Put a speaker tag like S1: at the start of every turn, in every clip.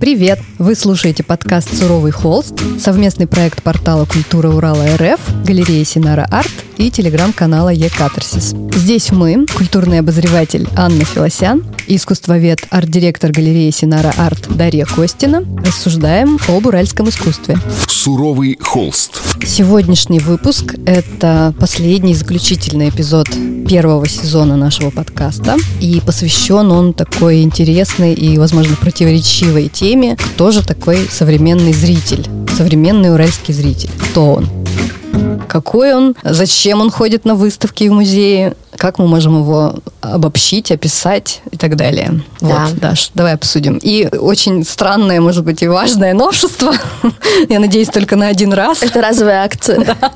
S1: Привет! Вы слушаете подкаст «Суровый холст», совместный проект портала «Культура Урала РФ», галереи Синара Арт и телеграм-канала Е-катарсис. Здесь мы, культурный обозреватель Анна Филосян и искусствовед, арт-директор галереи Синара Арт Дарья Костина, рассуждаем об уральском искусстве.
S2: «Суровый холст».
S1: Сегодняшний выпуск — это последний заключительный эпизод первого сезона нашего подкаста, и посвящен он такой интересной и, возможно, противоречивой теме, кто же такой современный зритель, современный уральский зритель, кто он какой он, зачем он ходит на выставки в музее, как мы можем его обобщить, описать и так далее. Да. Вот, Даш, давай обсудим. И очень странное, может быть, и важное новшество. Я надеюсь, только на один раз.
S3: Это разовая акция. Да.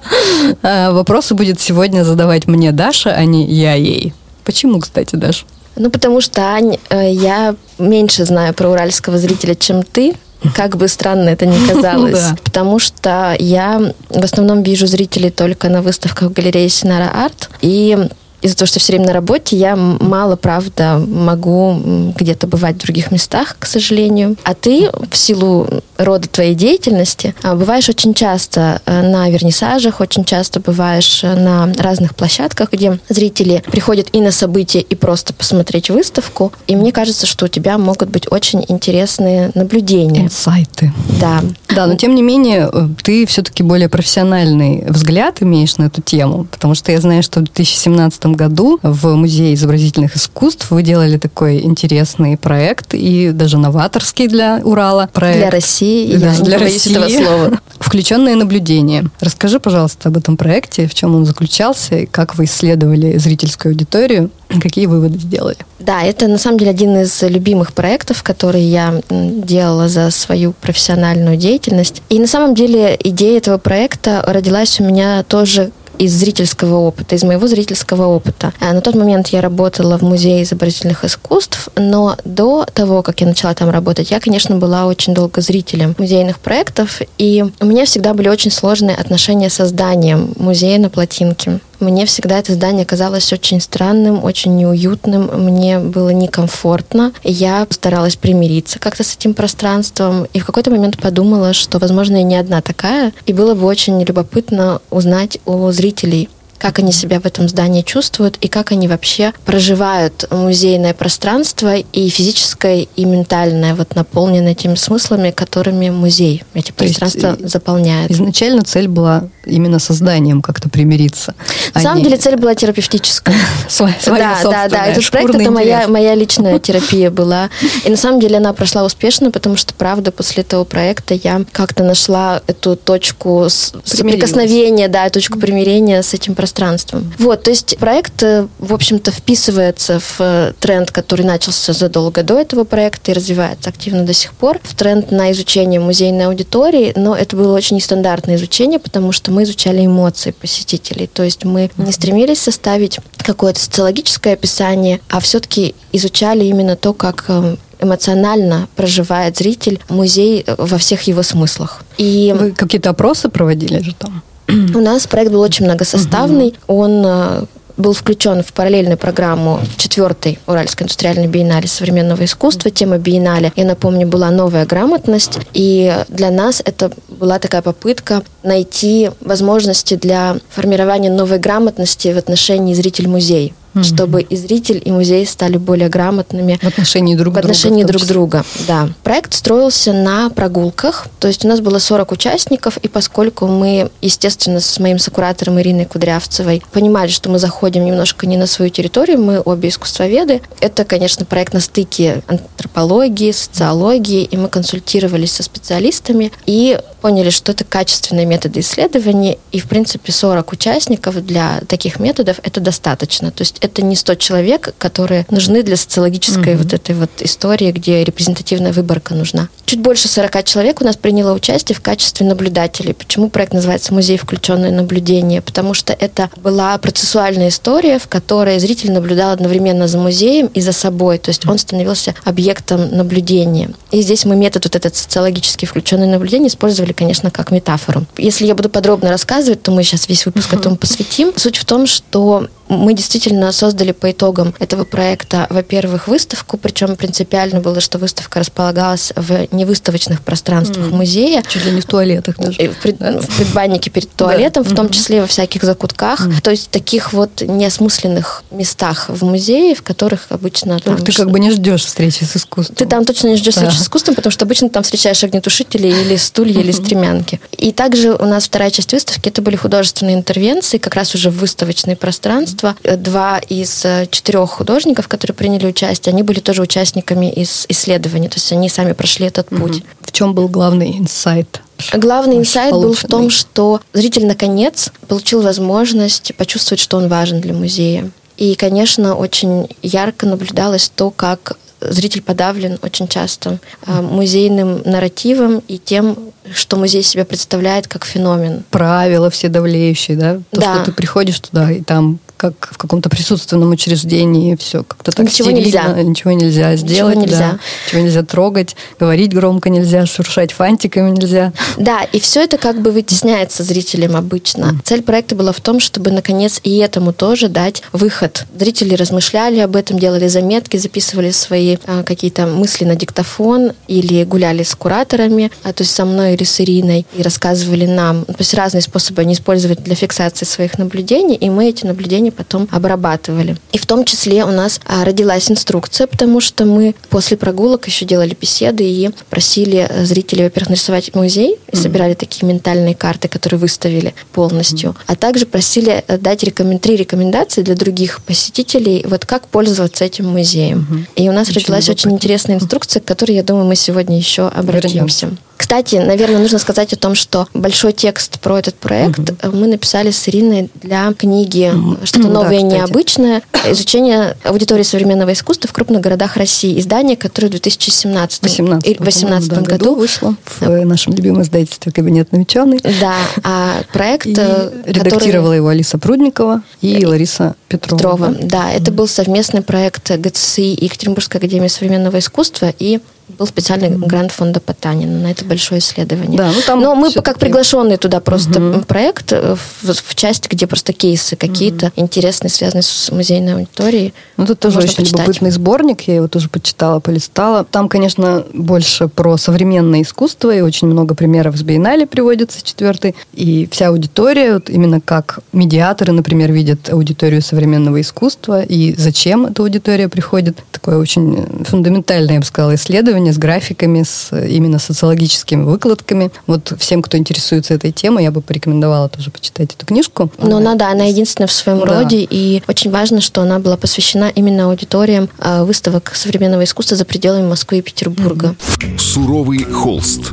S1: А, вопросы будет сегодня задавать мне Даша, а не я ей. Почему, кстати, Даша?
S3: Ну, потому что, Ань, э, я меньше знаю про уральского зрителя, чем ты. Как бы странно это ни казалось. да. Потому что я в основном вижу зрителей только на выставках в галерее Синара Арт. И из-за того, что все время на работе, я мало, правда, могу где-то бывать в других местах, к сожалению. А ты в силу рода твоей деятельности а, бываешь очень часто э, на вернисажах, очень часто бываешь э, на разных площадках, где зрители приходят и на события, и просто посмотреть выставку. И мне кажется, что у тебя могут быть очень интересные наблюдения.
S1: Инсайты.
S3: Да.
S1: Да, но тем не менее, э, ты все-таки более профессиональный взгляд имеешь на эту тему, потому что я знаю, что в 2017 году в Музее изобразительных искусств вы делали такой интересный проект и даже новаторский для Урала проект.
S3: Для России, да, я для России. этого слова.
S1: Включенное наблюдение. Расскажи, пожалуйста, об этом проекте, в чем он заключался, и как вы исследовали зрительскую аудиторию, какие выводы сделали?
S3: Да, это на самом деле один из любимых проектов, которые я делала за свою профессиональную деятельность. И на самом деле идея этого проекта родилась у меня тоже из зрительского опыта, из моего зрительского опыта. А на тот момент я работала в Музее изобразительных искусств, но до того, как я начала там работать, я, конечно, была очень долго зрителем музейных проектов, и у меня всегда были очень сложные отношения с созданием музея на плотинке. Мне всегда это здание казалось очень странным, очень неуютным, мне было некомфортно. Я старалась примириться как-то с этим пространством, и в какой-то момент подумала, что, возможно, я не одна такая, и было бы очень любопытно узнать у зрителей, как они себя в этом здании чувствуют и как они вообще проживают музейное пространство и физическое, и ментальное, вот наполненное теми смыслами, которыми музей эти То пространства заполняет.
S1: Изначально цель была именно созданием как-то примириться.
S3: На самом деле цель была терапевтическая. Своя, да, да, да. Этот проект это моя, моя личная терапия была. И на самом деле она прошла успешно, потому что, правда, после этого проекта я как-то нашла эту точку соприкосновения, да, точку примирения с этим пространством пространством. Вот, то есть проект, э, в общем-то, вписывается в э, тренд, который начался задолго до этого проекта и развивается активно до сих пор, в тренд на изучение музейной аудитории, но это было очень нестандартное изучение, потому что мы изучали эмоции посетителей, то есть мы не стремились составить какое-то социологическое описание, а все-таки изучали именно то, как э, эмоционально проживает зритель музей во всех его смыслах.
S1: И Вы какие-то опросы проводили же там?
S3: У нас проект был очень многосоставный. Он э, был включен в параллельную программу четвертой Уральской индустриальной биеннале современного искусства. Тема биеннале, я напомню, была новая грамотность. И для нас это была такая попытка найти возможности для формирования новой грамотности в отношении зритель-музей mm-hmm. чтобы и зритель, и музей стали более грамотными
S1: в отношении друг
S3: в отношении друга. друг друга, да. Проект строился на прогулках, то есть у нас было 40 участников, и поскольку мы, естественно, с моим сокуратором Ириной Кудрявцевой понимали, что мы заходим немножко не на свою территорию, мы обе искусствоведы, это, конечно, проект на стыке антропологии, социологии, и мы консультировались со специалистами и поняли, что это качественные методы исследования, и, в принципе, 40 участников для таких методов это достаточно. То есть это не 100 человек, которые нужны для социологической mm-hmm. вот этой вот истории, где репрезентативная выборка нужна. Чуть больше 40 человек у нас приняло участие в качестве наблюдателей. Почему проект называется «Музей включенное наблюдение»? Потому что это была процессуальная история, в которой зритель наблюдал одновременно за музеем и за собой. То есть он становился объектом наблюдения. И здесь мы метод вот этот социологически включенное наблюдение использовали, конечно, как метафору. Если я буду подробно рассказывать, то мы сейчас весь выпуск этому посвятим. Суть в том, что Мы действительно создали по итогам этого проекта, во-первых, выставку, причем принципиально было, что выставка располагалась в невыставочных пространствах mm. музея.
S1: Чуть ли не в туалетах даже.
S3: В, пред, в предбаннике перед туалетом, в том числе во всяких закутках. То есть таких вот неосмысленных местах в музее, в которых обычно...
S1: Там, ты как бы не ждешь встречи с искусством.
S3: Ты там точно не ждешь встречи с искусством, потому что обычно там встречаешь огнетушители или стулья, или стремянки. И также у нас вторая часть выставки, это были художественные интервенции, как раз уже в выставочные пространства. Два из э, четырех художников, которые приняли участие, они были тоже участниками из исследований, то есть они сами прошли этот путь.
S1: В чем был главный инсайт?
S3: Главный инсайт был в том, что зритель наконец получил возможность почувствовать, что он важен для музея. И, конечно, очень ярко наблюдалось то, как зритель подавлен очень часто а, музейным нарративом и тем, что музей себя представляет как феномен.
S1: Правила все давлеющие, да? То, да. что ты приходишь туда, и там как в каком-то присутственном учреждении, все как-то так
S3: ничего нельзя.
S1: ничего нельзя сделать, ничего нельзя. Да, ничего нельзя трогать, говорить громко нельзя, шуршать фантиками нельзя.
S3: Да, и все это как бы вытесняется зрителям обычно. Mm. Цель проекта была в том, чтобы наконец и этому тоже дать выход. Зрители размышляли об этом, делали заметки, записывали свои а, какие-то мысли на диктофон или гуляли с кураторами, а, то есть со мной или с Ириной, и рассказывали нам. То есть разные способы они использовали для фиксации своих наблюдений, и мы эти наблюдения потом обрабатывали. И в том числе у нас а, родилась инструкция, потому что мы после прогулок еще делали беседы и просили э, зрителей, во-первых, нарисовать музей, и собирали такие ментальные карты, которые выставили полностью, а также просили э, дать рекомен... три рекомендации для других посетителей, вот как пользоваться этим музеем. И у нас очень родилась очень интересная инструкция, к которой, я думаю, мы сегодня еще обратимся. Вернемся. Кстати, наверное, нужно сказать о том, что большой текст про этот проект угу. мы написали с Ириной для книги «Что-то новое и да, необычное. Изучение аудитории современного искусства в крупных городах России». Издание, которое в 2017
S1: 18, 18 году, году вышло в да. нашем любимом издательстве «Кабинетный ученый».
S3: Да, а проект... И
S1: э, редактировала который... его Алиса Прудникова и Лариса Петрова. Петрова.
S3: Да, это был совместный проект ГЦИ и Екатеринбургской академии современного искусства и был специальный mm-hmm. грант фонда Потанина на это большое исследование. Да, ну, там Но мы как приглашенный туда просто mm-hmm. проект э, в, в части, где просто кейсы какие-то mm-hmm. интересные, связанные с музейной аудиторией.
S1: Ну, тут тоже очень почитать. любопытный сборник, я его тоже почитала, полистала. Там, конечно, больше про современное искусство, и очень много примеров с Биеннале приводится, четвертый. И вся аудитория, вот именно как медиаторы, например, видят аудиторию современного искусства, и зачем эта аудитория приходит. Такое очень фундаментальное, я бы сказала, исследование исследования с графиками, с именно социологическими выкладками. Вот всем, кто интересуется этой темой, я бы порекомендовала тоже почитать эту книжку.
S3: Но она, да, она единственная в своем да. роде, и очень важно, что она была посвящена именно аудиториям а, выставок современного искусства за пределами Москвы и Петербурга.
S2: Суровый холст.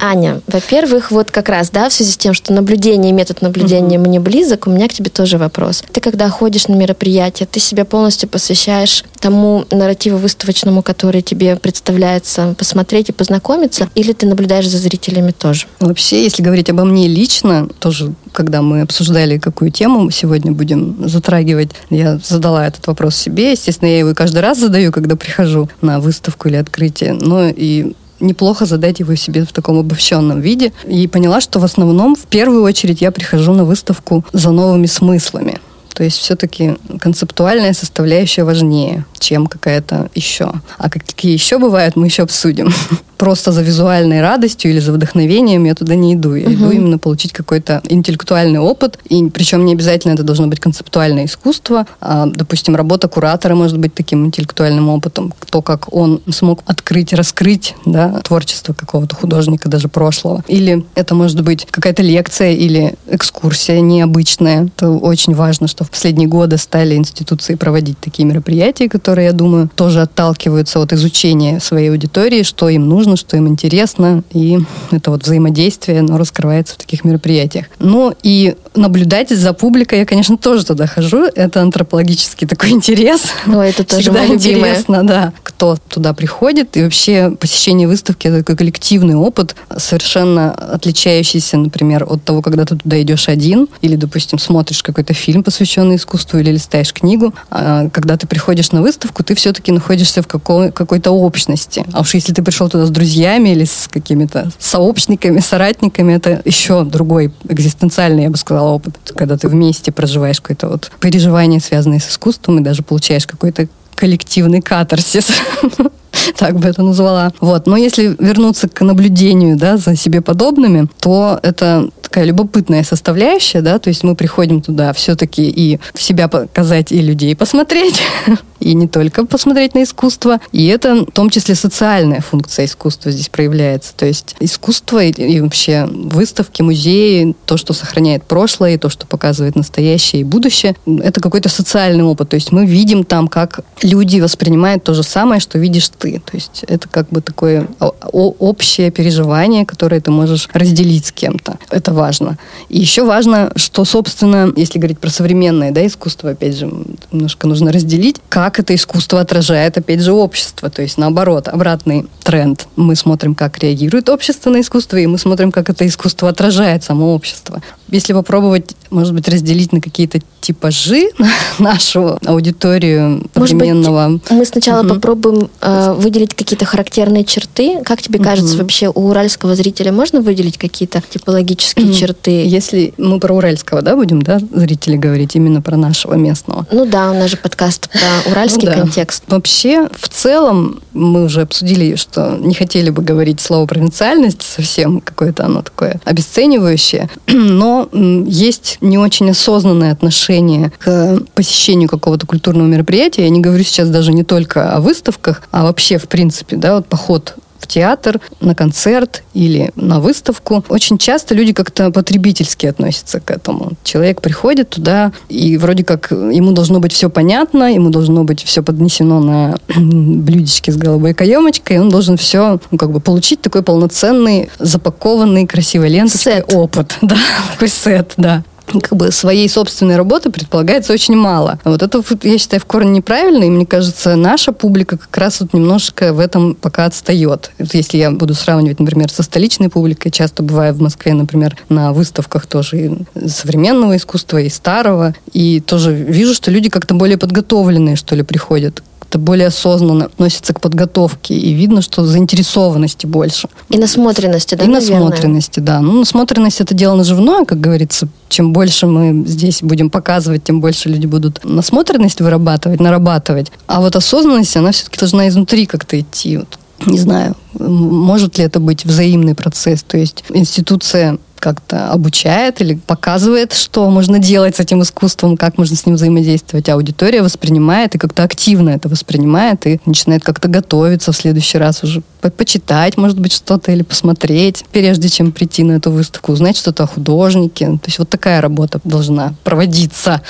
S3: Аня, во-первых, вот как раз, да, в связи с тем, что наблюдение и метод наблюдения мне близок, у меня к тебе тоже вопрос. Ты когда ходишь на мероприятие, ты себя полностью посвящаешь тому нарративу выставочному, который тебе представляется, посмотреть и познакомиться, или ты наблюдаешь за зрителями тоже?
S1: Вообще, если говорить обо мне лично, тоже, когда мы обсуждали, какую тему мы сегодня будем затрагивать, я задала этот вопрос себе. Естественно, я его каждый раз задаю, когда прихожу на выставку или открытие. Но и неплохо задать его себе в таком обобщенном виде. И поняла, что в основном, в первую очередь, я прихожу на выставку за новыми смыслами. То есть все-таки концептуальная составляющая важнее, чем какая-то еще. А какие еще бывают, мы еще обсудим. просто за визуальной радостью или за вдохновением я туда не иду. Я угу. иду именно получить какой-то интеллектуальный опыт. И причем не обязательно это должно быть концептуальное искусство. А, допустим, работа куратора может быть таким интеллектуальным опытом. То, как он смог открыть, раскрыть да, творчество какого-то художника, даже прошлого. Или это может быть какая-то лекция или экскурсия необычная. Это очень важно, что в последние годы стали институции проводить такие мероприятия, которые, я думаю, тоже отталкиваются от изучения своей аудитории, что им нужно нужно, что им интересно, и это вот взаимодействие, оно раскрывается в таких мероприятиях. Ну и наблюдать за публикой я, конечно, тоже туда хожу. Это антропологический такой интерес.
S3: Ну, это тоже Всегда интересно,
S1: да кто туда приходит. И вообще посещение выставки – это такой коллективный опыт, совершенно отличающийся, например, от того, когда ты туда идешь один, или, допустим, смотришь какой-то фильм, посвященный искусству, или листаешь книгу. А когда ты приходишь на выставку, ты все-таки находишься в какой- какой-то общности. А уж если ты пришел туда с друзьями или с какими-то сообщниками, соратниками, это еще другой экзистенциальный, я бы сказала, опыт. Когда ты вместе проживаешь какое-то вот переживание, связанное с искусством, и даже получаешь какой-то коллективный катарсис. так бы это назвала. Вот. Но если вернуться к наблюдению да, за себе подобными, то это такая любопытная составляющая, да, то есть мы приходим туда все-таки и себя показать, и людей посмотреть, и не только посмотреть на искусство. И это в том числе социальная функция искусства здесь проявляется. То есть искусство и, и вообще выставки, музеи, то, что сохраняет прошлое, и то, что показывает настоящее и будущее, это какой-то социальный опыт. То есть мы видим там, как люди воспринимают то же самое, что видишь ты. То есть это как бы такое общее переживание, которое ты можешь разделить с кем-то. Это важно. И еще важно, что, собственно, если говорить про современное да, искусство, опять же, немножко нужно разделить, как это искусство отражает, опять же, общество. То есть, наоборот, обратный тренд. Мы смотрим, как реагирует общество на искусство, и мы смотрим, как это искусство отражает само общество. Если попробовать, может быть, разделить на какие-то типажи нашу аудиторию современного...
S3: Может быть, мы сначала угу. попробуем э, выделить какие-то характерные черты. Как тебе кажется, угу. вообще у уральского зрителя можно выделить какие-то типологические угу. черты?
S1: Если мы про уральского, да, будем, да, зрители говорить, именно про нашего местного?
S3: Ну да, у нас же подкаст про уральский ну, да. контекст.
S1: Вообще, в целом, мы уже обсудили, что не хотели бы говорить слово провинциальность совсем, какое-то оно такое обесценивающее, но есть не очень осознанное отношение к посещению какого-то культурного мероприятия. Я не говорю сейчас даже не только о выставках, а вообще, в принципе, да, вот поход в театр, на концерт или на выставку. Очень часто люди как-то потребительски относятся к этому. Человек приходит туда, и вроде как ему должно быть все понятно, ему должно быть все поднесено на блюдечке с голубой каемочкой, и он должен все ну, как бы получить такой полноценный, запакованный, красивой ленточкой опыт. Да, такой сет, да как бы своей собственной работы предполагается очень мало. Вот это, я считаю, в корне неправильно, и мне кажется, наша публика как раз вот немножко в этом пока отстает. Если я буду сравнивать, например, со столичной публикой, часто бываю в Москве, например, на выставках тоже и современного искусства, и старого, и тоже вижу, что люди как-то более подготовленные, что ли, приходят как-то более осознанно относятся к подготовке, и видно, что заинтересованности больше.
S3: И насмотренности, да,
S1: И наверное? насмотренности, да. Ну, насмотренность – это дело наживное, как говорится. Чем больше мы здесь будем показывать, тем больше люди будут насмотренность вырабатывать, нарабатывать. А вот осознанность, она все-таки должна изнутри как-то идти. Вот не знаю, может ли это быть взаимный процесс. То есть институция как-то обучает или показывает, что можно делать с этим искусством, как можно с ним взаимодействовать. Аудитория воспринимает и как-то активно это воспринимает и начинает как-то готовиться в следующий раз уже по почитать, может быть, что-то или посмотреть, прежде чем прийти на эту выставку, узнать что-то о художнике. То есть вот такая работа должна проводиться.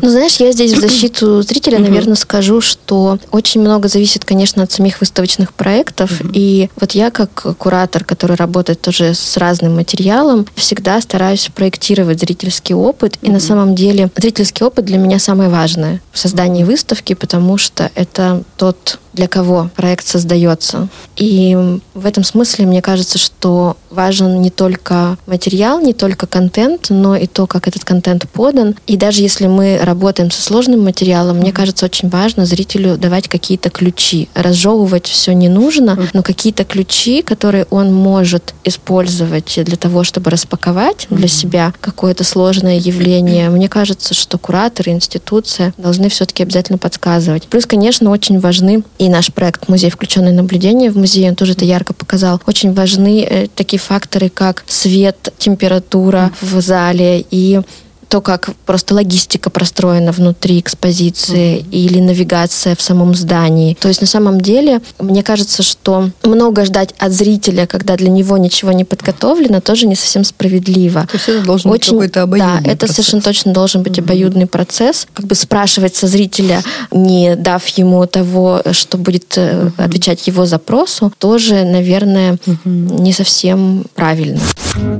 S3: Ну, знаешь, я здесь в защиту зрителя, наверное, скажу, что очень много зависит, конечно, от самих выставочных проектов. И вот я как куратор, который работает тоже с разным материалом, всегда стараюсь проектировать зрительский опыт. И на самом деле зрительский опыт для меня самое важное в создании выставки, потому что это тот для кого проект создается. И в этом смысле мне кажется, что важен не только материал, не только контент, но и то, как этот контент подан. И даже если мы работаем со сложным материалом, мне кажется, очень важно зрителю давать какие-то ключи. Разжевывать все не нужно, но какие-то ключи, которые он может использовать для того, чтобы распаковать для себя какое-то сложное явление. Мне кажется, что кураторы, институция должны все-таки обязательно подсказывать. Плюс, конечно, очень важны и и наш проект «Музей включенное наблюдение» в музее, он тоже это ярко показал. Очень важны э, такие факторы, как свет, температура в зале и то, как просто логистика простроена внутри экспозиции mm-hmm. или навигация в самом здании. То есть на самом деле, мне кажется, что много ждать от зрителя, когда для него ничего не подготовлено, тоже не совсем справедливо.
S1: То есть это должен Очень, быть какой-то
S3: обоюдный Да, это процесс. совершенно точно должен быть mm-hmm. обоюдный процесс. Как бы спрашивать со зрителя, не дав ему того, что будет mm-hmm. отвечать его запросу, тоже, наверное, mm-hmm. не совсем правильно.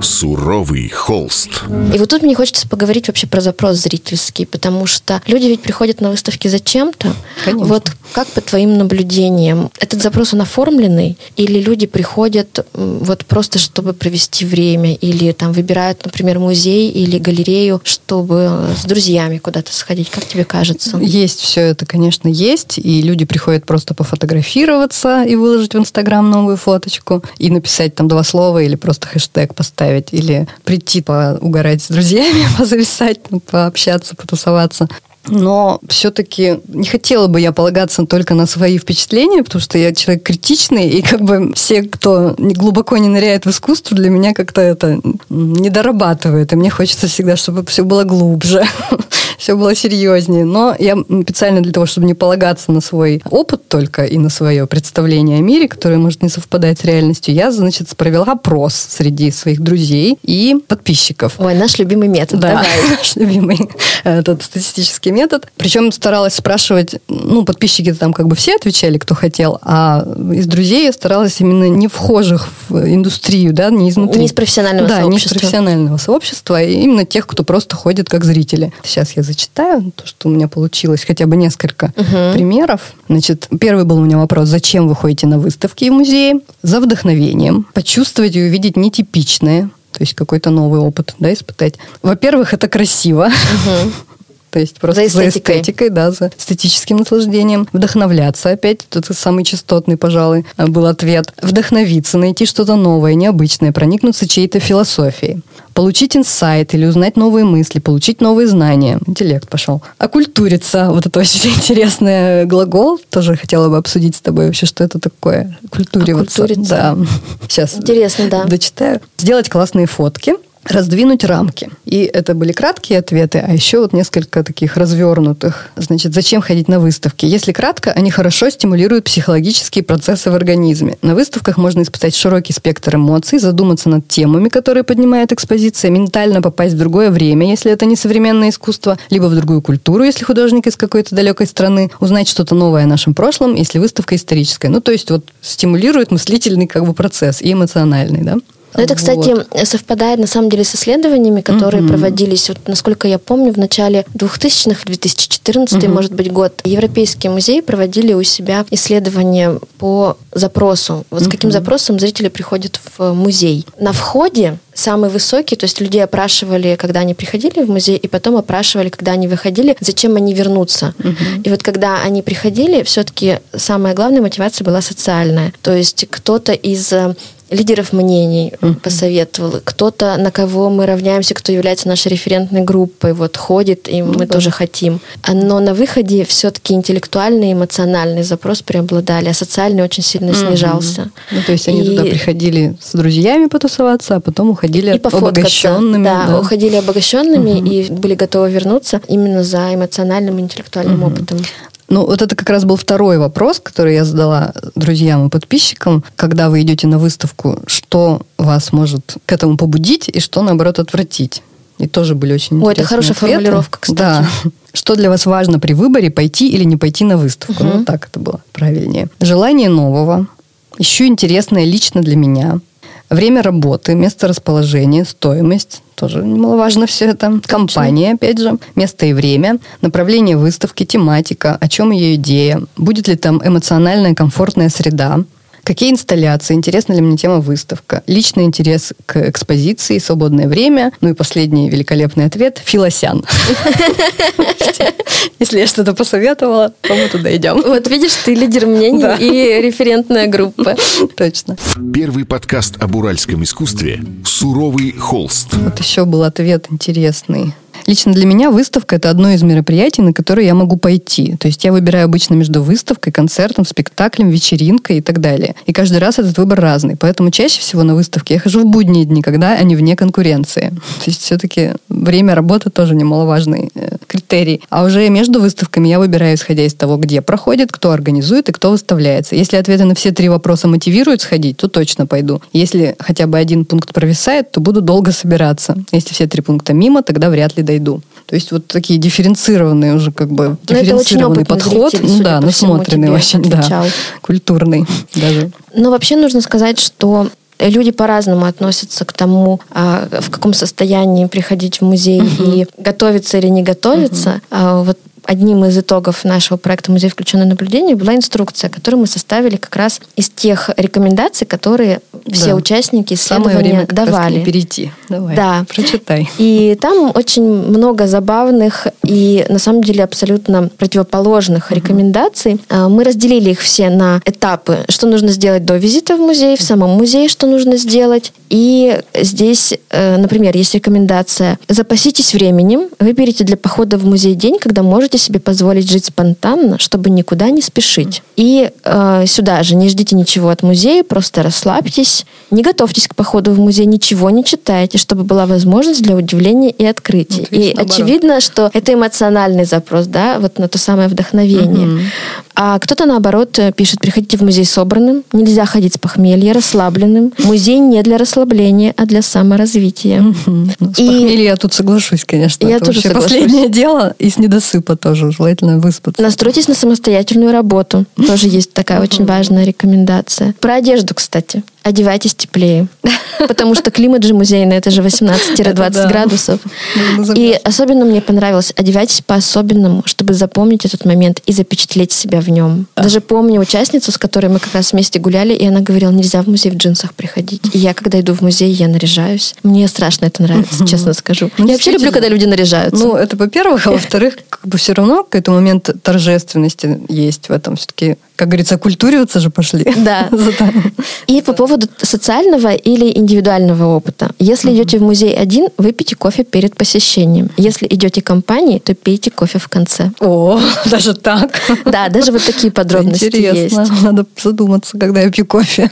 S2: Суровый холст.
S3: И вот тут мне хочется поговорить поговорить вообще про запрос зрительский, потому что люди ведь приходят на выставки зачем-то.
S1: Конечно.
S3: Вот как по твоим наблюдениям, этот запрос он оформленный, или люди приходят вот просто чтобы провести время, или там выбирают, например, музей или галерею, чтобы с друзьями куда-то сходить, как тебе кажется?
S1: Есть все это, конечно, есть, и люди приходят просто пофотографироваться и выложить в Инстаграм новую фоточку, и написать там два слова, или просто хэштег поставить, или прийти поугарать с друзьями, позависать, пообщаться, потусоваться. Но все-таки не хотела бы я полагаться только на свои впечатления, потому что я человек критичный, и как бы все, кто глубоко не ныряет в искусство, для меня как-то это не дорабатывает. И мне хочется всегда, чтобы все было глубже, все было серьезнее. Но я специально для того, чтобы не полагаться на свой опыт только и на свое представление о мире, которое может не совпадать с реальностью, я, значит, провела опрос среди своих друзей и подписчиков.
S3: Ой, наш любимый метод.
S1: Да,
S3: Давай.
S1: наш любимый этот статистический метод. Причем старалась спрашивать, ну, подписчики там как бы все отвечали, кто хотел, а из друзей я старалась именно не вхожих в индустрию, да, не изнутри.
S3: Не из профессионального
S1: да,
S3: сообщества.
S1: не из профессионального сообщества, а именно тех, кто просто ходит как зрители. Сейчас я зачитаю то, что у меня получилось, хотя бы несколько
S3: Мгм.
S1: примеров. Значит, первый был у меня вопрос, зачем вы ходите на выставки и музеи? За вдохновением. Почувствовать и увидеть нетипичное, то есть какой-то новый опыт, да, испытать. Во-первых, это красиво.
S3: Мгм.
S1: То есть просто
S3: За
S1: за
S3: эстетикой.
S1: эстетикой, да, за эстетическим наслаждением. Вдохновляться опять, это самый частотный, пожалуй, был ответ. Вдохновиться, найти что-то новое, необычное, проникнуться чьей-то философией. Получить инсайт или узнать новые мысли, получить новые знания. Интеллект пошел. Окультуриться, вот это очень интересный глагол. Тоже хотела бы обсудить с тобой вообще, что это такое. Культуриваться.
S3: Окультуриться.
S1: Да. Сейчас
S3: Интересно, да.
S1: дочитаю. Сделать классные фотки, раздвинуть рамки. И это были краткие ответы, а еще вот несколько таких развернутых. Значит, зачем ходить на выставки? Если кратко, они хорошо стимулируют психологические процессы в организме. На выставках можно испытать широкий спектр эмоций, задуматься над темами, которые поднимает экспозиция, ментально попасть в другое время, если это не современное искусство, либо в другую культуру, если художник из какой-то далекой страны, узнать что-то новое о нашем прошлом, если выставка историческая. Ну, то есть вот стимулирует мыслительный как бы процесс и эмоциональный, да?
S3: Но это, кстати,
S1: Вот.
S3: совпадает на самом деле с исследованиями, которые
S1: Мгм.
S3: проводились, вот, насколько я помню, в начале 2000-х, 2014
S1: Мгм.
S3: может быть, год. Европейские музеи проводили у себя исследования по запросу. Вот с каким запросом зрители приходят в музей. На входе самый высокий, то есть людей опрашивали, когда они приходили в музей, и потом опрашивали, когда они выходили, зачем они вернутся.
S1: Мгм.
S3: И вот когда они приходили, все-таки самая главная мотивация была социальная. То есть кто-то из э, лидеров мнений
S1: Мгм.
S3: посоветовал, кто-то, на кого мы равняемся, кто является нашей референтной группой, вот ходит, и мы
S1: Ну да.
S3: тоже хотим. А, Но на выходе все-таки интеллектуальный, эмоциональный запрос преобладали, а социальный очень сильно
S1: Мгм.
S3: снижался.
S1: Ну, то есть они
S3: И-
S1: туда приходили с друзьями потусоваться, а потом уходили
S3: И
S1: обогащенными.
S3: Да,
S1: да.
S3: уходили обогащенными
S1: Мгм.
S3: и были готовы вернуться именно за эмоциональным и интеллектуальным
S1: Мгм.
S3: опытом.
S1: Ну, вот это как раз был второй вопрос, который я задала друзьям и подписчикам. Когда вы идете на выставку, что вас может к этому побудить и что, наоборот, отвратить? И тоже были очень
S3: Ой, это
S1: интересные
S3: хорошая
S1: ответы.
S3: формулировка, кстати.
S1: Да. Что для вас важно при выборе, пойти или не пойти на выставку?
S3: Мгм.
S1: Ну, так это было правильнее. Желание нового. Ищу интересное лично для меня. Время работы, место расположения, стоимость. Тоже немаловажно все это. Компания, опять же. Место и время. Направление выставки, тематика. О чем ее идея. Будет ли там эмоциональная, комфортная среда. Какие инсталляции? Интересна ли мне тема выставка? Личный интерес к экспозиции, свободное время. Ну и последний великолепный ответ – Филосян. Если я что-то посоветовала, то мы туда идем.
S3: Вот видишь, ты лидер мнений и референтная группа.
S1: Точно.
S2: Первый подкаст об уральском искусстве «Суровый холст».
S1: Вот еще был ответ интересный. Лично для меня выставка – это одно из мероприятий, на которые я могу пойти. То есть я выбираю обычно между выставкой, концертом, спектаклем, вечеринкой и так далее. И каждый раз этот выбор разный. Поэтому чаще всего на выставке я хожу в будние дни, когда они вне конкуренции. То есть все-таки время работы тоже немаловажный э, критерий. А уже между выставками я выбираю, исходя из того, где проходит, кто организует и кто выставляется. Если ответы на все три вопроса мотивируют сходить, то точно пойду. Если хотя бы один пункт провисает, то буду долго собираться. Если все три пункта мимо, тогда вряд ли дойду. То есть вот такие дифференцированные уже как бы
S3: Ну, это очень
S1: дифференцированный подход,
S3: зритель,
S1: ну да, насмотренный
S3: тебе
S1: очень, да, культурный даже.
S3: Но вообще нужно сказать, что Люди по-разному относятся к тому, а, в каком состоянии приходить в музей угу. и готовиться или не готовиться. Угу. Вот одним из итогов нашего проекта «Музей включенное наблюдение» была инструкция, которую мы составили как раз из тех рекомендаций, которые все да. участники исследования Самое время давали.
S1: перейти. Давай,
S3: да.
S1: прочитай.
S3: И там очень много забавных и, на самом деле, абсолютно противоположных угу. рекомендаций. А, мы разделили их все на этапы, что нужно сделать до визита в музей, в самом музее, что нужно сделать. И здесь, э, например, есть рекомендация «Запаситесь временем, выберите для похода в музей день, когда можете можете себе позволить жить спонтанно, чтобы никуда не спешить. И э, сюда же не ждите ничего от музея, просто расслабьтесь, не готовьтесь к походу в музей, ничего не читайте, чтобы была возможность для удивления и открытий. Вот, видишь, и наоборот. очевидно, что это эмоциональный запрос, да, вот на то самое вдохновение. Угу. А кто-то, наоборот, пишет, приходите в музей собранным, нельзя ходить с похмелья, расслабленным. Музей не для расслабления, а для саморазвития.
S1: Ну, с и... похмелья я тут соглашусь, конечно. Я это тоже соглашусь. последнее дело, и с недосыпа тоже желательно выспаться.
S3: Настройтесь на самостоятельную работу. Тоже есть такая очень важная рекомендация. Про одежду, кстати одевайтесь теплее. Потому что климат же музейный, это же 18-20 градусов. И особенно мне понравилось, одевайтесь по-особенному, чтобы запомнить этот момент и запечатлеть себя в нем. Даже помню участницу, с которой мы как раз вместе гуляли, и она говорила, нельзя в музей в джинсах приходить. И я, когда иду в музей, я наряжаюсь. Мне страшно это нравится, честно скажу. Ну, я вообще люблю, когда люди наряжаются.
S1: Ну, это во-первых, а во-вторых, как бы все равно какой-то момент торжественности есть в этом. Все-таки как говорится, культуриваться же пошли.
S3: Да. И по поводу социального или индивидуального опыта. Если идете в музей один, выпейте кофе перед посещением. Если идете компанией, то пейте кофе в конце.
S1: О, даже так?
S3: Да, даже вот такие подробности
S1: Интересно.
S3: есть.
S1: Надо задуматься, когда я пью кофе.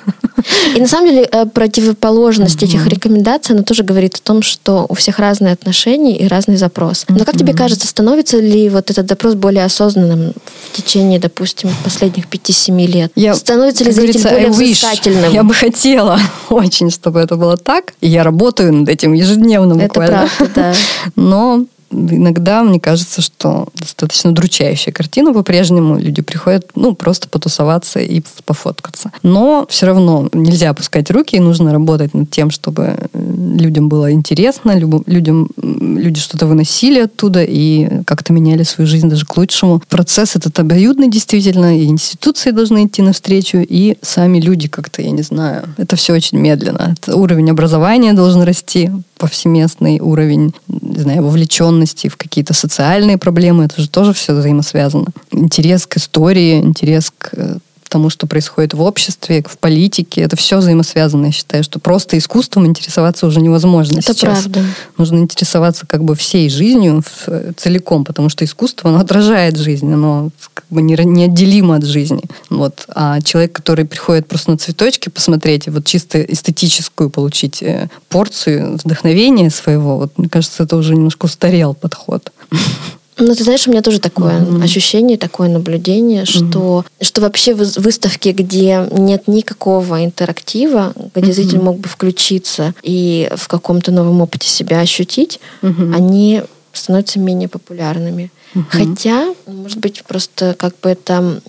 S3: И на самом деле э, противоположность этих рекомендаций, она тоже говорит о том, что у всех разные отношения и разный запрос. Но как тебе кажется, становится ли вот этот запрос более осознанным в течение, допустим, последних 5-7 лет?
S1: Я,
S3: Становится ли зритель более взыскательным?
S1: Я бы хотела очень, чтобы это было так. И я работаю над этим ежедневно
S3: буквально. Это правда, да.
S1: Но иногда мне кажется, что достаточно дручающая картина по-прежнему. Люди приходят, ну, просто потусоваться и пофоткаться. Но все равно нельзя опускать руки, и нужно работать над тем, чтобы людям было интересно, людям, люди что-то выносили оттуда и как-то меняли свою жизнь даже к лучшему. Процесс этот обоюдный действительно, и институции должны идти навстречу, и сами люди как-то, я не знаю, это все очень медленно. Это уровень образования должен расти, повсеместный уровень, не знаю, вовлеченности в какие-то социальные проблемы, это же тоже все взаимосвязано. Интерес к истории, интерес к тому, что происходит в обществе, в политике. Это все взаимосвязано. Я считаю, что просто искусством интересоваться уже невозможно
S3: Это
S1: сейчас.
S3: правда.
S1: Нужно интересоваться как бы всей жизнью в, целиком, потому что искусство, оно отражает жизнь, оно как бы неотделимо от жизни. Вот. А человек, который приходит просто на цветочки посмотреть, вот чисто эстетическую получить э, порцию вдохновения своего, вот, мне кажется, это уже немножко устарел подход.
S3: Ну, ты знаешь, у меня тоже такое mm-hmm. ощущение, такое наблюдение, что, mm-hmm. что вообще выставки, где нет никакого интерактива, где mm-hmm. зритель мог бы включиться и в каком-то новом опыте себя ощутить, mm-hmm. они становятся менее популярными. Uh-huh. Хотя, может быть, просто как бы это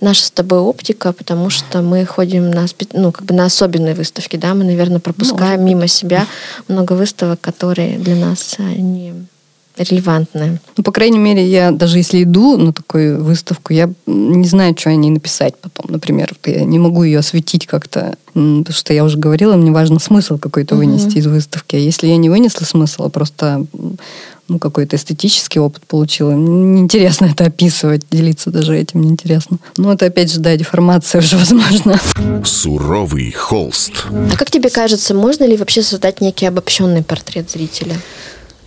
S3: наша с тобой оптика, потому что мы ходим на, ну, как бы на особенные выставки, да, мы, наверное, пропускаем мимо себя много выставок, которые для нас не релевантная.
S1: Ну, по крайней мере, я даже если иду на такую выставку, я не знаю, что о ней написать потом. Например, я не могу ее осветить как-то, потому что я уже говорила, мне важно смысл какой-то вынести uh-huh. из выставки. А если я не вынесла смысл, а просто ну, какой-то эстетический опыт получила. Неинтересно это описывать, делиться даже этим неинтересно. Ну, это опять же, да, деформация уже возможно.
S2: Суровый холст.
S3: А как тебе кажется, можно ли вообще создать некий обобщенный портрет зрителя?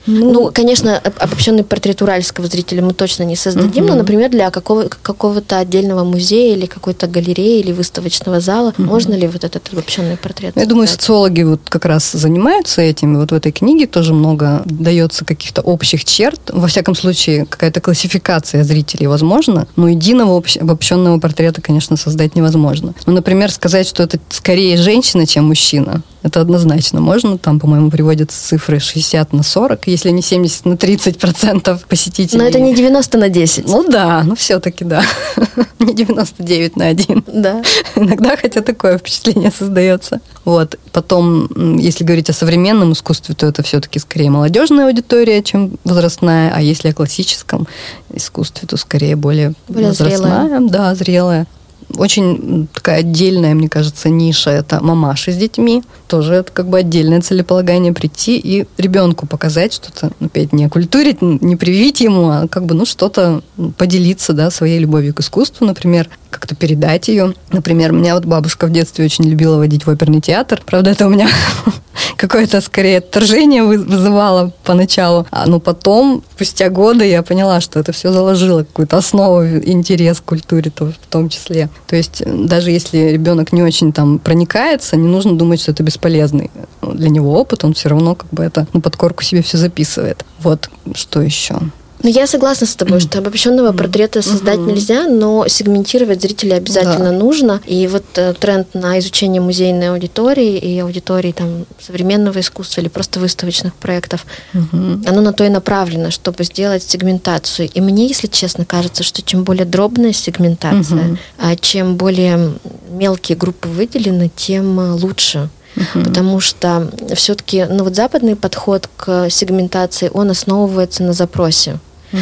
S3: Ну, ну, конечно, обобщенный портрет уральского зрителя мы точно не создадим, угу. но, например, для какого, какого-то отдельного музея или какой-то галереи или выставочного зала угу. можно ли вот этот обобщенный портрет?
S1: Я думаю, социологи вот как раз занимаются этим. Вот в этой книге тоже много дается каких-то общих черт. Во всяком случае, какая-то классификация зрителей возможна, но единого обобщенного портрета, конечно, создать невозможно. Ну, например, сказать, что это скорее женщина, чем мужчина, это однозначно можно. Там, по-моему, приводятся цифры 60 на 40, если не 70 на 30 процентов посетителей.
S3: Но это не 90 на 10.
S1: Ну да, ну все-таки да. не 99 на 1.
S3: Да.
S1: Иногда хотя такое впечатление создается. Вот. Потом, если говорить о современном искусстве, то это все-таки скорее молодежная аудитория, чем возрастная. А если о классическом искусстве, то скорее более,
S3: более
S1: возрастная.
S3: Зрелая.
S1: Да, зрелая. Очень такая отдельная, мне кажется, ниша – это мамаши с детьми. Тоже это как бы отдельное целеполагание прийти и ребенку показать что-то, опять не окультурить, не привить ему, а как бы, ну, что-то поделиться, да, своей любовью к искусству, например, как-то передать ее. Например, меня вот бабушка в детстве очень любила водить в оперный театр. Правда, это у меня какое-то скорее отторжение вызывало поначалу. А, но потом, спустя годы, я поняла, что это все заложило какую-то основу, интерес к культуре то, в том числе. То есть даже если ребенок не очень там проникается, не нужно думать, что это бесполезный для него опыт, он все равно как бы это ну, под корку себе все записывает. Вот что еще.
S3: Ну, я согласна с тобой, что обобщенного портрета создать нельзя, но сегментировать зрителей обязательно да. нужно. И вот э, тренд на изучение музейной аудитории и аудитории там современного искусства или просто выставочных проектов, угу. оно на то и направлено, чтобы сделать сегментацию. И мне, если честно, кажется, что чем более дробная сегментация, угу. а чем более мелкие группы выделены, тем э, лучше. Uh-huh. Потому что все-таки ну, вот западный подход к сегментации, он основывается на запросе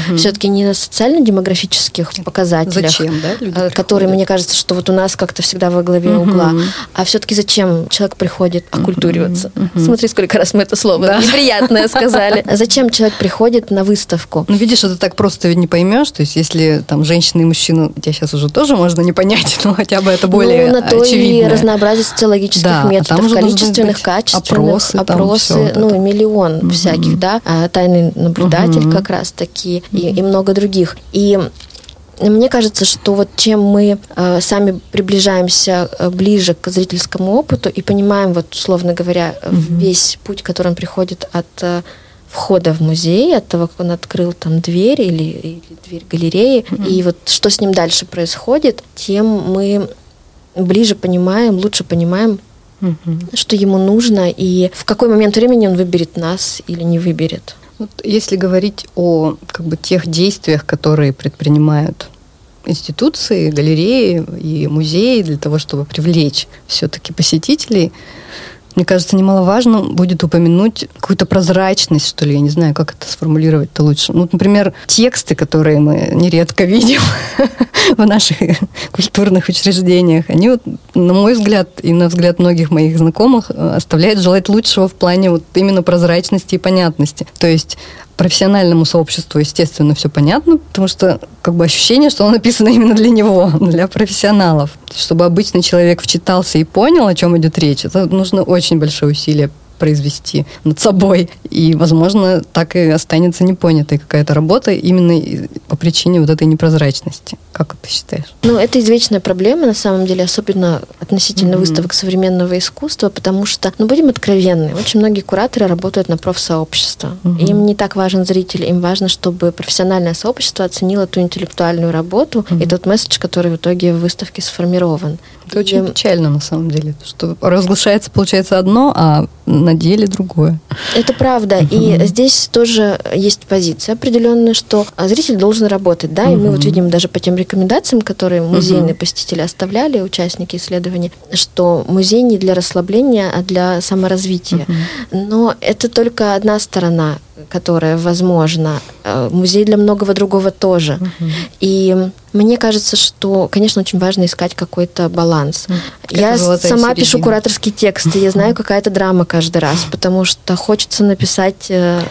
S3: угу. все-таки не на социально-демографических показателях,
S1: зачем, да,
S3: э, которые, мне кажется, что вот у нас как-то всегда во главе угу. угла, а все-таки зачем человек приходит оккультуриваться? Угу. Смотри, сколько раз мы это слово да. неприятное сказали. Зачем человек приходит на выставку?
S1: Ну, видишь, это так просто ведь не поймешь, то есть если там женщина и мужчина, тебя сейчас уже тоже можно не понять, но хотя бы это более
S3: Ну, на то
S1: очевидное.
S3: и разнообразие социологических да, а методов, а количественных, качественных,
S1: опросы,
S3: опросы ну, вот миллион угу. всяких, да, а тайный наблюдатель угу. как раз таки и, и много других. И мне кажется, что вот чем мы э, сами приближаемся э, ближе к зрительскому опыту и понимаем, вот условно говоря, mm-hmm. весь путь, который он приходит от э, входа в музей, от того, как он открыл там дверь или, или дверь галереи, mm-hmm. и вот что с ним дальше происходит, тем мы ближе понимаем, лучше понимаем, mm-hmm. что ему нужно и в какой момент времени он выберет нас или не выберет.
S1: Если говорить о как бы, тех действиях, которые предпринимают институции, галереи и музеи для того, чтобы привлечь все-таки посетителей, мне кажется, немаловажно будет упомянуть какую-то прозрачность, что ли, я не знаю, как это сформулировать-то лучше. Ну, например, тексты, которые мы нередко видим в наших культурных учреждениях, они, вот, на мой взгляд, и на взгляд многих моих знакомых, э, оставляют желать лучшего в плане вот именно прозрачности и понятности. То есть профессиональному сообществу, естественно, все понятно, потому что как бы ощущение, что оно написано именно для него, для профессионалов. Чтобы обычный человек вчитался и понял, о чем идет речь, это нужно очень большое усилие произвести над собой. И, возможно, так и останется непонятой какая-то работа именно по причине вот этой непрозрачности. Как ты считаешь?
S3: Ну, это извечная проблема, на самом деле, особенно относительно mm-hmm. выставок современного искусства, потому что, ну, будем откровенны, очень многие кураторы работают на профсообщество. Mm-hmm. Им не так важен зритель, им важно, чтобы профессиональное сообщество оценило ту интеллектуальную работу mm-hmm. и тот месседж, который в итоге в выставке сформирован.
S1: Это и... очень печально, на самом деле, что разглашается, получается, одно, а на деле другое.
S3: Это правда. И здесь тоже есть позиция определенная, что зритель должен работать, да, и мы вот видим даже по тем рекомендациям, которые музейные посетители оставляли, участники исследований, что музей не для расслабления, а для саморазвития. Но это только одна сторона которая возможна. Э, музей для многого другого тоже. Угу. И мне кажется, что, конечно, очень важно искать какой-то баланс. Угу. Я сама середина. пишу кураторские тексты, я знаю, какая то драма каждый раз, потому что хочется написать э,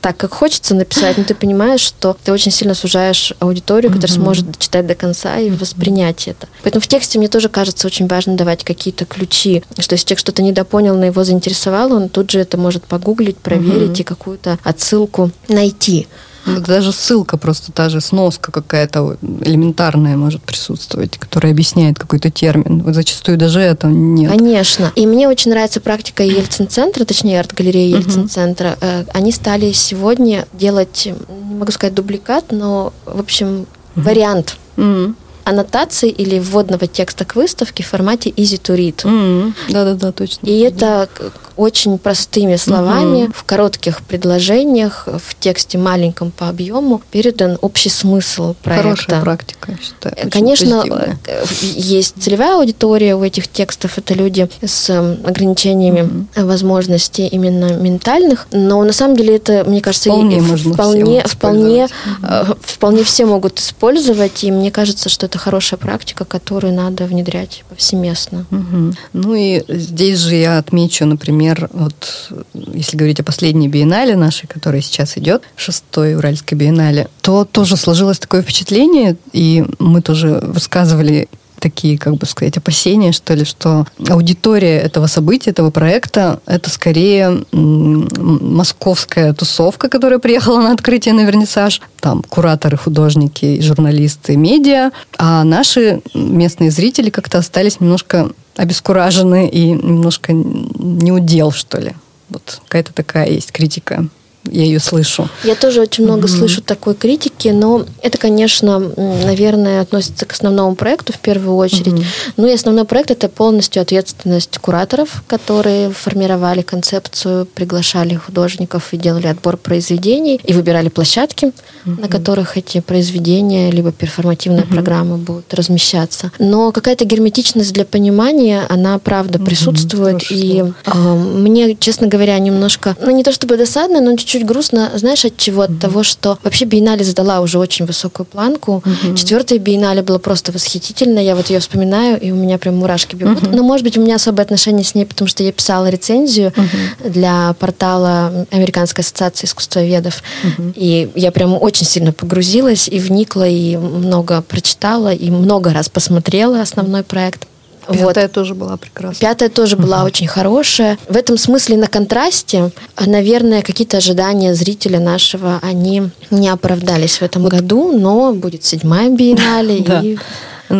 S3: так, как хочется написать, но ты понимаешь, что ты очень сильно сужаешь аудиторию, которая угу. сможет читать до конца и воспринять это. Поэтому в тексте мне тоже кажется очень важно давать какие-то ключи, что если человек что-то недопонял, но его заинтересовало, он тут же это может погуглить, проверить угу. и какую-то отсылку найти.
S1: Ну, даже ссылка просто та же сноска какая-то элементарная может присутствовать, которая объясняет какой-то термин. Вот зачастую даже это нет.
S3: Конечно. И мне очень нравится практика Ельцин-центра, точнее арт-галереи Ельцин-центра. Uh-huh. Они стали сегодня делать, не могу сказать дубликат, но, в общем, uh-huh. вариант. Uh-huh аннотации или вводного текста к выставке в формате easy to read.
S1: Mm-hmm. Да-да-да, точно.
S3: И это очень простыми словами, угу. в коротких предложениях, в тексте маленьком по объему передан общий смысл проекта.
S1: Хорошая практика, я считаю.
S3: Конечно, позитивная. Э, есть целевая аудитория у этих текстов, это люди с ограничениями угу. возможностей именно ментальных, но на самом деле это, мне кажется,
S1: вполне,
S3: вполне, вполне, угу. вполне все могут использовать, и мне кажется, что это хорошая практика, которую надо внедрять повсеместно.
S1: Угу. Ну и здесь же я отмечу, например, вот если говорить о последней биеннале нашей, которая сейчас идет, шестой Уральской биеннале, то тоже сложилось такое впечатление, и мы тоже высказывали такие, как бы сказать, опасения, что ли, что аудитория этого события, этого проекта, это скорее московская тусовка, которая приехала на открытие на вернисаж, там кураторы, художники, журналисты, медиа, а наши местные зрители как-то остались немножко обескуражены и немножко не удел, что ли. Вот какая-то такая есть критика я ее слышу.
S3: Я тоже очень много mm-hmm. слышу такой критики, но это, конечно, наверное, относится к основному проекту в первую очередь. Mm-hmm. Ну и основной проект это полностью ответственность кураторов, которые формировали концепцию, приглашали художников и делали отбор произведений и выбирали площадки, mm-hmm. на которых эти произведения либо перформативная mm-hmm. программа будут размещаться. Но какая-то герметичность для понимания, она правда mm-hmm. присутствует. Хорошо. И э, мне, честно говоря, немножко, ну не то чтобы досадно, но чуть чуть грустно, знаешь, от чего? От mm-hmm. того, что вообще биеннале задала уже очень высокую планку. Mm-hmm. Четвертая биеннале была просто восхитительно. Я вот ее вспоминаю, и у меня прям мурашки бегут. Mm-hmm. Но, может быть, у меня особое отношение с ней, потому что я писала рецензию mm-hmm. для портала Американской ассоциации искусствоведов. Mm-hmm. И я прям очень сильно погрузилась и вникла, и много прочитала, и много раз посмотрела основной проект.
S1: Пятая вот. тоже была прекрасная.
S3: Пятая тоже угу. была очень хорошая. В этом смысле на контрасте, наверное, какие-то ожидания зрителя нашего, они не оправдались в этом вот. году, но будет седьмая биеннале, и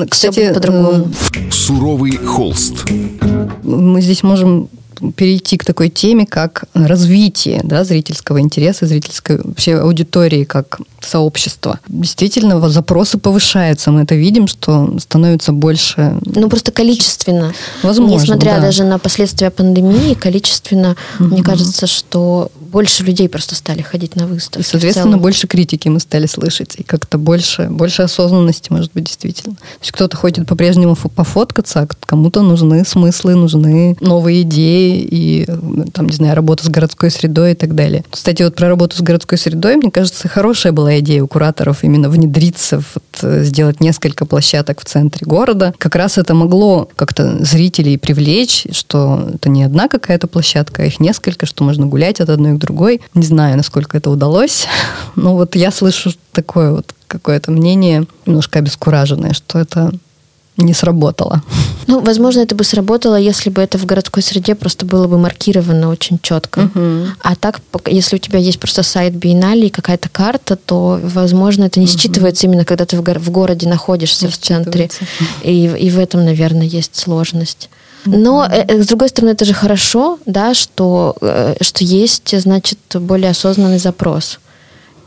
S3: Кстати, по-другому.
S2: Суровый холст.
S1: Мы здесь можем перейти к такой теме, как развитие да, зрительского интереса, зрительской вообще аудитории как сообщества. Действительно, запросы повышаются. Мы это видим, что становится больше...
S3: Ну, просто количественно.
S1: Возможно,
S3: Несмотря
S1: да.
S3: даже на последствия пандемии, количественно, угу. мне кажется, что больше людей просто стали ходить на выставки.
S1: И, соответственно, больше критики мы стали слышать. И как-то больше, больше осознанности, может быть, действительно. То есть кто-то ходит по-прежнему пофоткаться, а кому-то нужны смыслы, нужны новые идеи и, там, не знаю, работа с городской средой и так далее. Кстати, вот про работу с городской средой, мне кажется, хорошая была идея у кураторов именно внедриться, вот, э, сделать несколько площадок в центре города. Как раз это могло как-то зрителей привлечь, что это не одна какая-то площадка, а их несколько, что можно гулять от одной к другой. Не знаю, насколько это удалось. Но вот я слышу такое вот какое-то мнение, немножко обескураженное, что это не сработало.
S3: Ну, возможно, это бы сработало, если бы это в городской среде просто было бы маркировано очень четко. Угу. А так, если у тебя есть просто сайт биеннале и какая-то карта, то, возможно, это не угу. считывается именно, когда ты в, го- в городе находишься не в центре. И, и в этом, наверное, есть сложность. Но, mm с другой стороны, это же хорошо, да, что, э, что есть, значит, более осознанный запрос.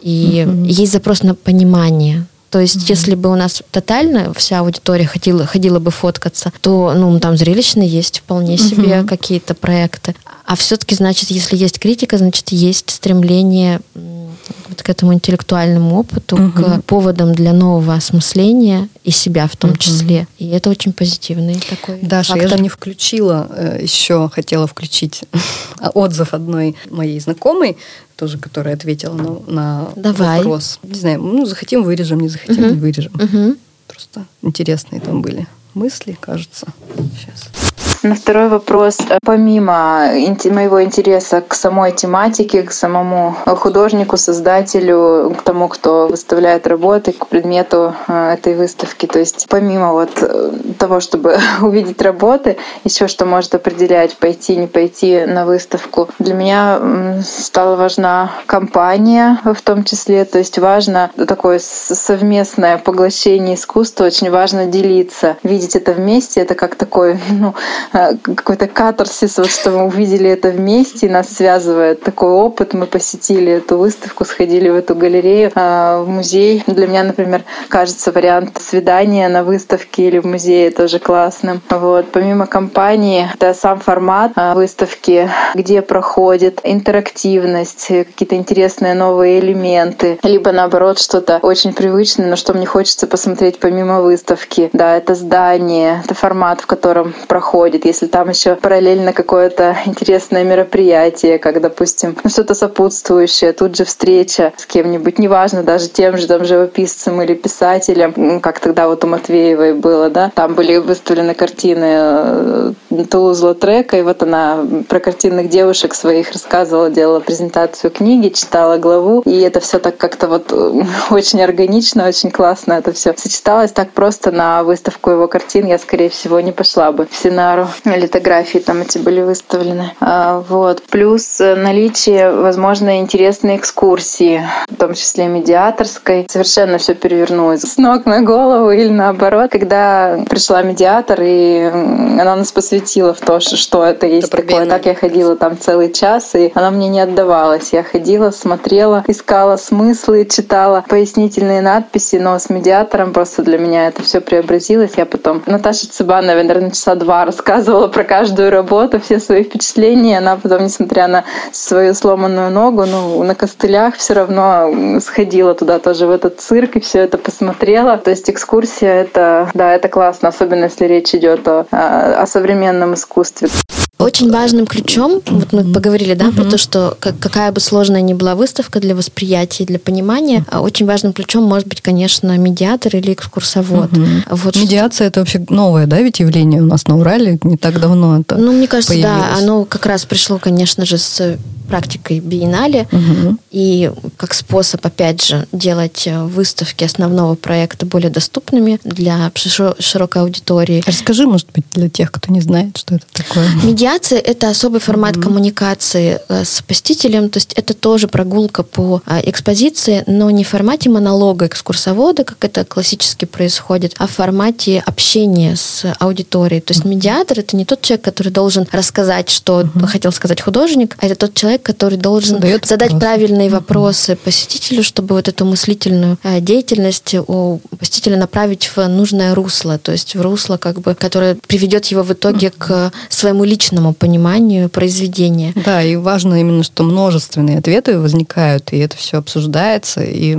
S3: И mm-hmm. есть запрос на понимание. То есть, mm-hmm. если бы у нас тотально вся аудитория ходила, ходила бы фоткаться, то ну, там зрелищно есть вполне себе mm-hmm. какие-то проекты. А все-таки, значит, если есть критика, значит, есть стремление вот к этому интеллектуальному опыту, угу. к поводам для нового осмысления и себя в том угу. числе. И это очень позитивный такой
S1: Даша,
S3: фактор.
S1: я же не включила, э, еще хотела включить отзыв одной моей знакомой, тоже, которая ответила на, на
S3: Давай.
S1: вопрос. Не знаю, ну, захотим, вырежем, не захотим, угу. не вырежем. Угу. Просто интересные там были мысли, кажется. Сейчас.
S4: На второй вопрос. Помимо моего интереса к самой тематике, к самому художнику, создателю, к тому, кто выставляет работы, к предмету э, этой выставки, то есть помимо вот э, того, чтобы увидеть работы, еще что может определять, пойти, не пойти на выставку, для меня стала важна компания в том числе, то есть важно такое совместное поглощение искусства, очень важно делиться, видеть это вместе, это как такой ну, э, какой-то катарсис, вот что мы увидели это вместе, нас связывает такой опыт. Мы посетили эту выставку, сходили в эту галерею, в музей. Для меня, например, кажется вариант свидания на выставке или в музее тоже классным. Вот. Помимо компании, это сам формат выставки, где проходит интерактивность, какие-то интересные новые элементы, либо наоборот что-то очень привычное, но что мне хочется посмотреть помимо выставки. Да, это здание, это формат, в котором проходит. Если там еще параллельно какое-то интересное мероприятие, как, допустим, ну, что-то сопутствующее, тут же встреча с кем-нибудь, неважно, даже тем же там живописцем или писателем, как тогда вот у Матвеевой было, да, там были выставлены картины э, Тулуз Трека, и вот она про картинных девушек своих рассказывала, делала презентацию книги, читала главу, и это все так как-то вот э, очень органично, очень классно это все сочеталось. Так просто на выставку его картин я, скорее всего, не пошла бы в Синару. Литографии там эти были выставлены. А, вот. Плюс э, наличие, возможно, интересной экскурсии, в том числе медиаторской. Совершенно все перевернулось с ног на голову или наоборот. Когда пришла медиатор, и она нас посвятила в то, что это есть это такое. Так я ходила там целый час, и она мне не отдавалась. Я ходила, смотрела, искала смыслы, читала пояснительные надписи, но с медиатором просто для меня это все преобразилось. Я потом Наташа Цыбанова, наверное, часа два рассказывала про каждую работу, все свои впечатления. Она потом, несмотря на свою сломанную ногу, ну, на костылях все равно сходила туда тоже в этот цирк и все это посмотрела. То есть экскурсия это, да, это классно, особенно если речь идет о, о современном искусстве.
S3: Очень важным ключом, вот мы поговорили, да, про то, что как, какая бы сложная ни была выставка для восприятия, для понимания, а очень важным ключом может быть, конечно, медиатор или экскурсовод.
S1: Вот Медиация это вообще новое, да, ведь явление у нас на Урале не так давно это.
S3: Ну, мне кажется, да, оно как раз пришло, конечно же, с практикой биеннале угу. и как способ, опять же, делать э, выставки основного проекта более доступными для широкой аудитории.
S1: Расскажи, может быть, для тех, кто не знает, что это такое.
S3: Медиация – это особый формат угу. коммуникации э, с посетителем, то есть это тоже прогулка по а, экспозиции, но не в формате монолога экскурсовода, как это классически происходит, а в формате общения с аудиторией. То есть медиатор – это не тот человек, который должен рассказать, что угу. хотел сказать художник, а это тот человек, который должен Задает задать вопрос. правильные вопросы посетителю, чтобы вот эту мыслительную э, деятельность у посетителя направить в нужное русло, то есть в русло, как бы, которое приведет его в итоге к своему личному пониманию произведения.
S1: Да, и важно именно, что множественные ответы возникают, и это все обсуждается, и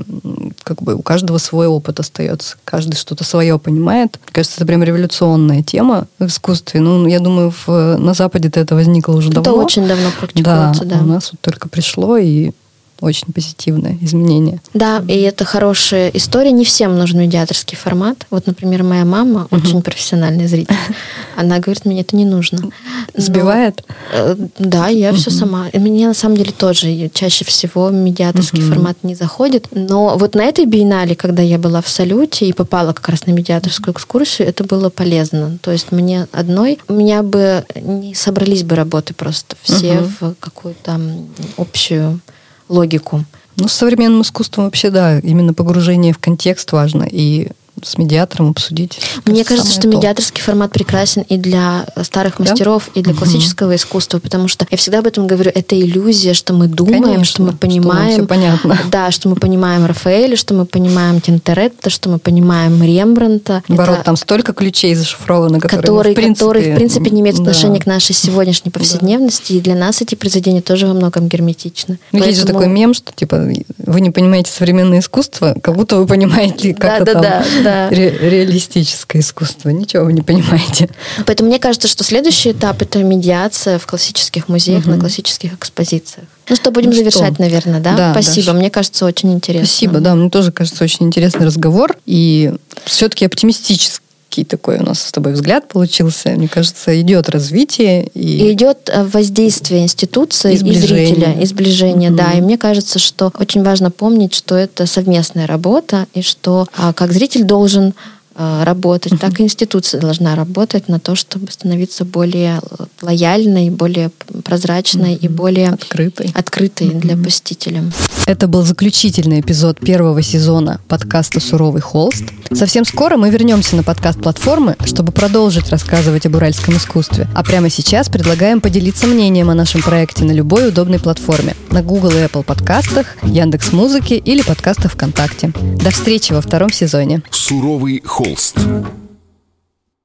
S1: как бы у каждого свой опыт остается, каждый что-то свое понимает. Кажется, это прям революционная тема в искусстве. Ну, я думаю, в, на Западе это возникло уже давно.
S3: Это очень давно практикуется, да.
S1: да нас вот только пришло, и очень позитивное изменение.
S3: Да, и это хорошая история. Не всем нужен медиаторский формат. Вот, например, моя мама, угу. очень профессиональный зритель, она говорит, мне это не нужно. Но,
S1: Сбивает?
S3: Э, да, я угу. все сама. И мне на самом деле тоже чаще всего медиаторский угу. формат не заходит. Но вот на этой биеннале, когда я была в салюте и попала как раз на медиаторскую экскурсию, это было полезно. То есть мне одной, у меня бы не собрались бы работы просто все угу. в какую-то общую логику.
S1: Ну, с современным искусством вообще, да, именно погружение в контекст важно. И с медиатором обсудить.
S3: Мне кажется, что то. медиаторский формат прекрасен и для старых мастеров, да? и для классического угу. искусства, потому что я всегда об этом говорю, это иллюзия, что мы думаем, Конечно, что мы понимаем. Что
S1: понятно.
S3: Да, что мы понимаем Рафаэля, что мы понимаем Тинторетто, что мы понимаем Рембранта.
S1: Наоборот, это... там столько ключей зашифровано, которые, которые,
S3: в принципе, которые, в принципе не имеют отношения да. к нашей сегодняшней повседневности, да. и для нас эти произведения тоже во многом герметичны.
S1: Ну, Поэтому... Есть же такой мем, что типа вы не понимаете современное искусство, как будто вы понимаете, как да, это да, там да да. Ре- реалистическое искусство. Ничего вы не понимаете.
S3: Поэтому мне кажется, что следующий этап это медиация в классических музеях, угу. на классических экспозициях. Ну что, будем ну завершать, что? наверное, да? да Спасибо. Да. Мне кажется, очень интересно.
S1: Спасибо, да. Мне тоже кажется очень интересный разговор. И все-таки оптимистически такой у нас с тобой взгляд получился. Мне кажется, идет развитие. И,
S3: и идет э, воздействие институции и зрителя, и сближение, mm-hmm. да. И мне кажется, что очень важно помнить, что это совместная работа, и что а, как зритель должен а, работать, так и институция должна работать на то, чтобы становиться более лояльной, более прозрачной и более
S1: открытой,
S3: открытой для посетителя.
S1: Это был заключительный эпизод первого сезона подкаста «Суровый холст». Совсем скоро мы вернемся на подкаст-платформы, чтобы продолжить рассказывать об уральском искусстве. А прямо сейчас предлагаем поделиться мнением о нашем проекте на любой удобной платформе. На Google и Apple подкастах, Яндекс Музыке или подкастах ВКонтакте. До встречи во втором сезоне.
S2: «Суровый холст».